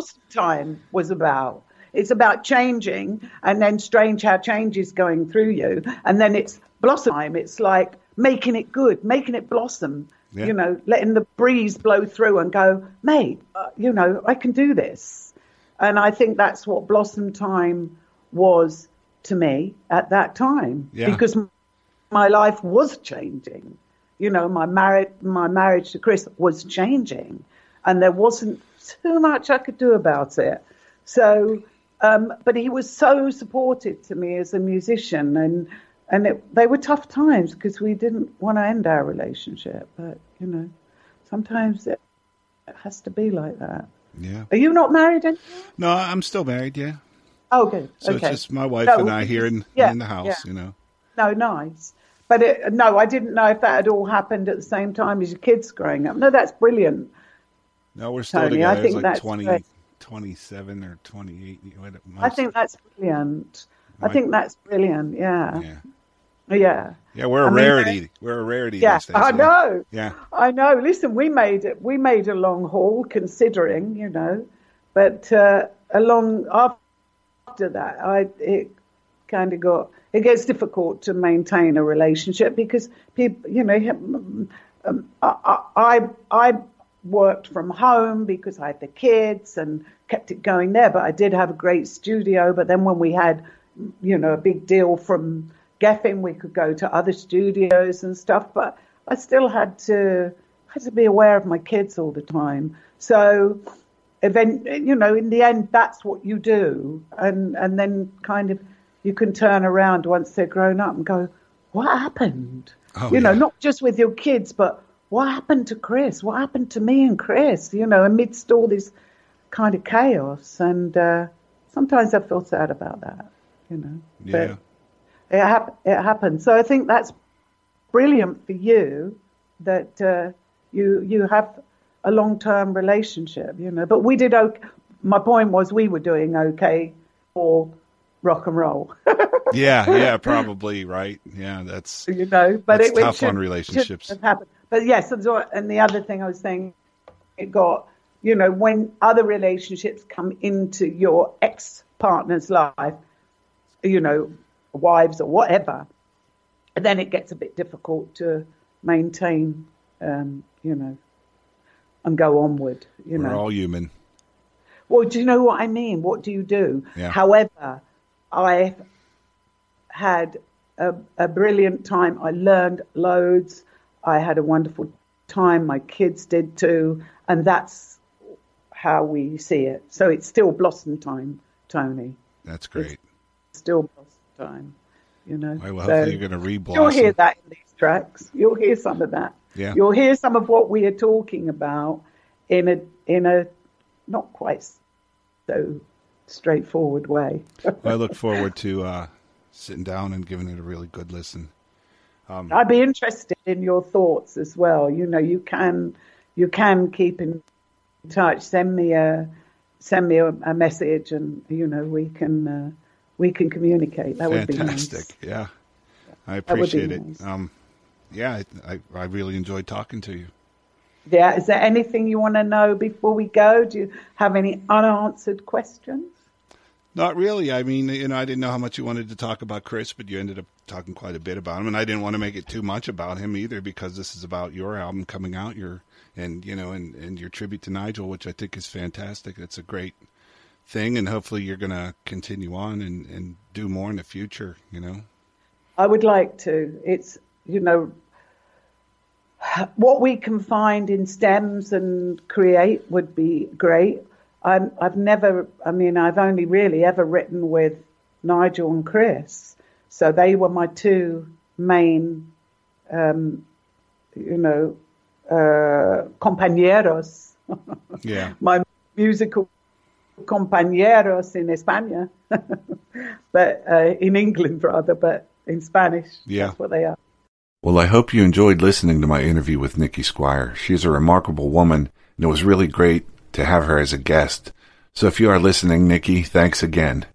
Blossom Time was about. It's about changing, and then strange how change is going through you, and then it's blossom time. It's like making it good, making it blossom. Yeah. You know, letting the breeze blow through and go, mate. Uh, you know, I can do this, and I think that's what Blossom Time was to me at that time Yeah. because my life was changing. You know, my marriage, my marriage to Chris was changing, and there wasn't too much I could do about it. So, um, but he was so supportive to me as a musician, and and it, they were tough times because we didn't want to end our relationship. But you know, sometimes it, it has to be like that. Yeah. Are you not married anymore? No, I'm still married. Yeah. Oh, good. So okay. it's just my wife No, and I here in yeah, in the house. yeah. You know. No, nice. But it, no, I didn't know if that had all happened at the same time as your kids growing up. No, that's brilliant. No, we're still Tony, I together. think it's like that's 20, great. 27 or 28. I think that's brilliant. I think that's brilliant. Yeah. Yeah. Yeah, we're a I mean, rarity. we're a rarity Yeah, days. I yeah. know. Yeah. I know. Listen, we made it. We made a long haul, considering, you know, but uh, along after that, I it kind of got it gets difficult to maintain a relationship because people, you know, um, um, I, I I worked from home because I had the kids and kept it going there. But I did have a great studio. But then when we had, you know, a big deal from Geffen, we could go to other studios and stuff. But I still had to had to be aware of my kids all the time. So event you know in the end that's what you do and and then kind of you can turn around once they're grown up and go what happened Oh, you know not just with your kids but what happened to chris what happened to me and chris you know amidst all this kind of chaos and uh sometimes i feel sad about that you know Yeah. but it, hap- it happened so i think that's brilliant for you that uh, you you have a long term relationship, you know. But we did okay. My point was we were doing okay for rock and roll, Yeah, yeah, probably right. Yeah, that's you know. But That's it, it tough should- on relationships. happened. But yes, and the other thing I was saying, it got you know when other relationships come into your ex partner's life, you know, wives or whatever, then it gets a bit difficult to maintain, um, you know, and go onward. You we're know. all human. Well, do you know what I mean? What do you do? Yeah. However, I had a, a brilliant time. I learned loads. I had a wonderful time. My kids did too. And that's how we see it. So it's still blossom time, Tony. That's great. Still blossom time, you know. I well, So you're going to You'll re-blossom. hear that in these tracks. You'll hear some of that. Yeah. You'll hear some of what we are talking about in a in a not quite so straightforward way. I look forward to uh, sitting down and giving it a really good listen. Um, I'd be interested in your thoughts as well. You know, you can you can keep in touch. Send me a send me a, a message, and you know we can uh, we can communicate. That would be nice. fantastic. Yeah, I That would be appreciate it. nice. Um, yeah, I, I, I really enjoyed talking to you. Yeah. Is there anything you want to know before we go? Do you have any unanswered questions? Not really. I mean, you know, I didn't know how much you wanted to talk about Chris, but you ended up talking quite a bit about him, and I didn't want to make it too much about him either because this is about your album coming out, your and you know, and and your tribute to Nigel, which I think is fantastic. It's a great thing, and hopefully you're going to continue on and and do more in the future. You know. I would like to. It's, you know, what we can find in stems and create would be great. I'm, I've never, I mean, I've only really ever written with Nigel and Chris. So they were my two main, um, you know, uh, compañeros. Yeah. my musical compañeros in España, but uh, in England rather, but in Spanish. Yeah. That's what they are. Well, I hope you enjoyed listening to my interview with Nikki Squire. She's a remarkable woman, and it was really great to have her as a guest. So if you are listening, Nikki, thanks again.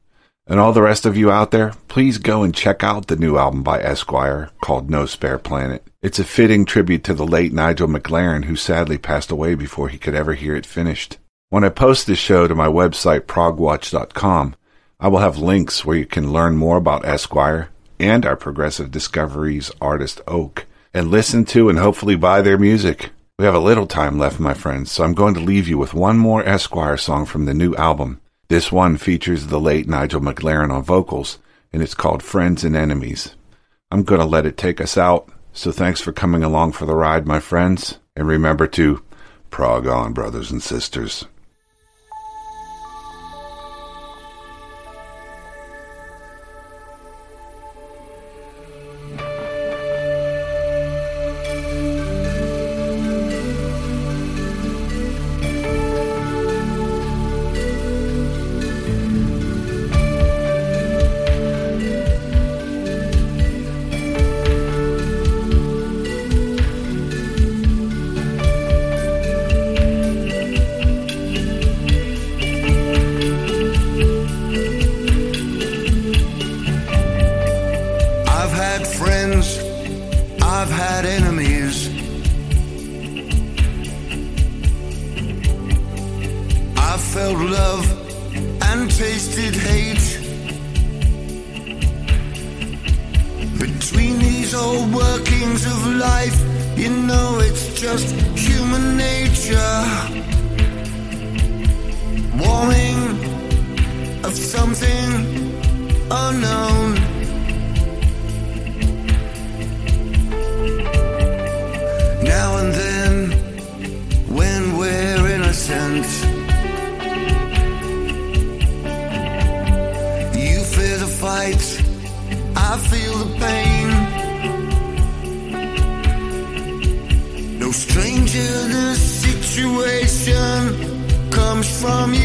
And all the rest of you out there, please go and check out the new album by Esquire called No Spare Planet. It's a fitting tribute to the late Nigel McLaren, who sadly passed away before he could ever hear it finished. When I post this show to my website, progwatch.com, I will have links where you can learn more about Esquire and our Progressive Discoveries artist Oak and listen to and hopefully buy their music. We have a little time left, my friends, so I'm going to leave you with one more Esquire song from the new album. This one features the late Nigel McLaren on vocals, and it's called Friends and Enemies. I'm going to let it take us out, so thanks for coming along for the ride, my friends, and remember to prog on, brothers and sisters. from you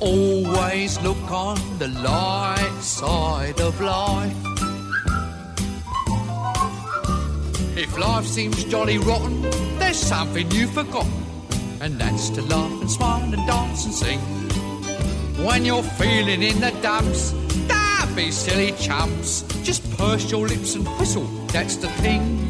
Always look on the light side of life. If life seems jolly rotten, there's something you've forgotten, and that's to laugh and smile and dance and sing. When you're feeling in the dumps, don't be silly chumps. Just purse your lips and whistle, that's the thing.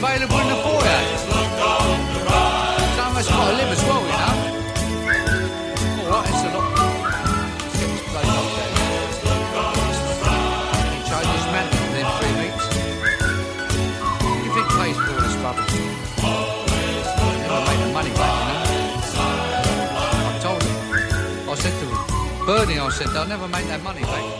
available in the foyer. Someone's got to live as well, you know. All right, it's a lot. Let's get this place up there. Any changes, man, within three weeks. What do you think pays for all this rubbish? Never make the money back, you know. I told him. I said to him, Bernie, I said, they'll never make that money back.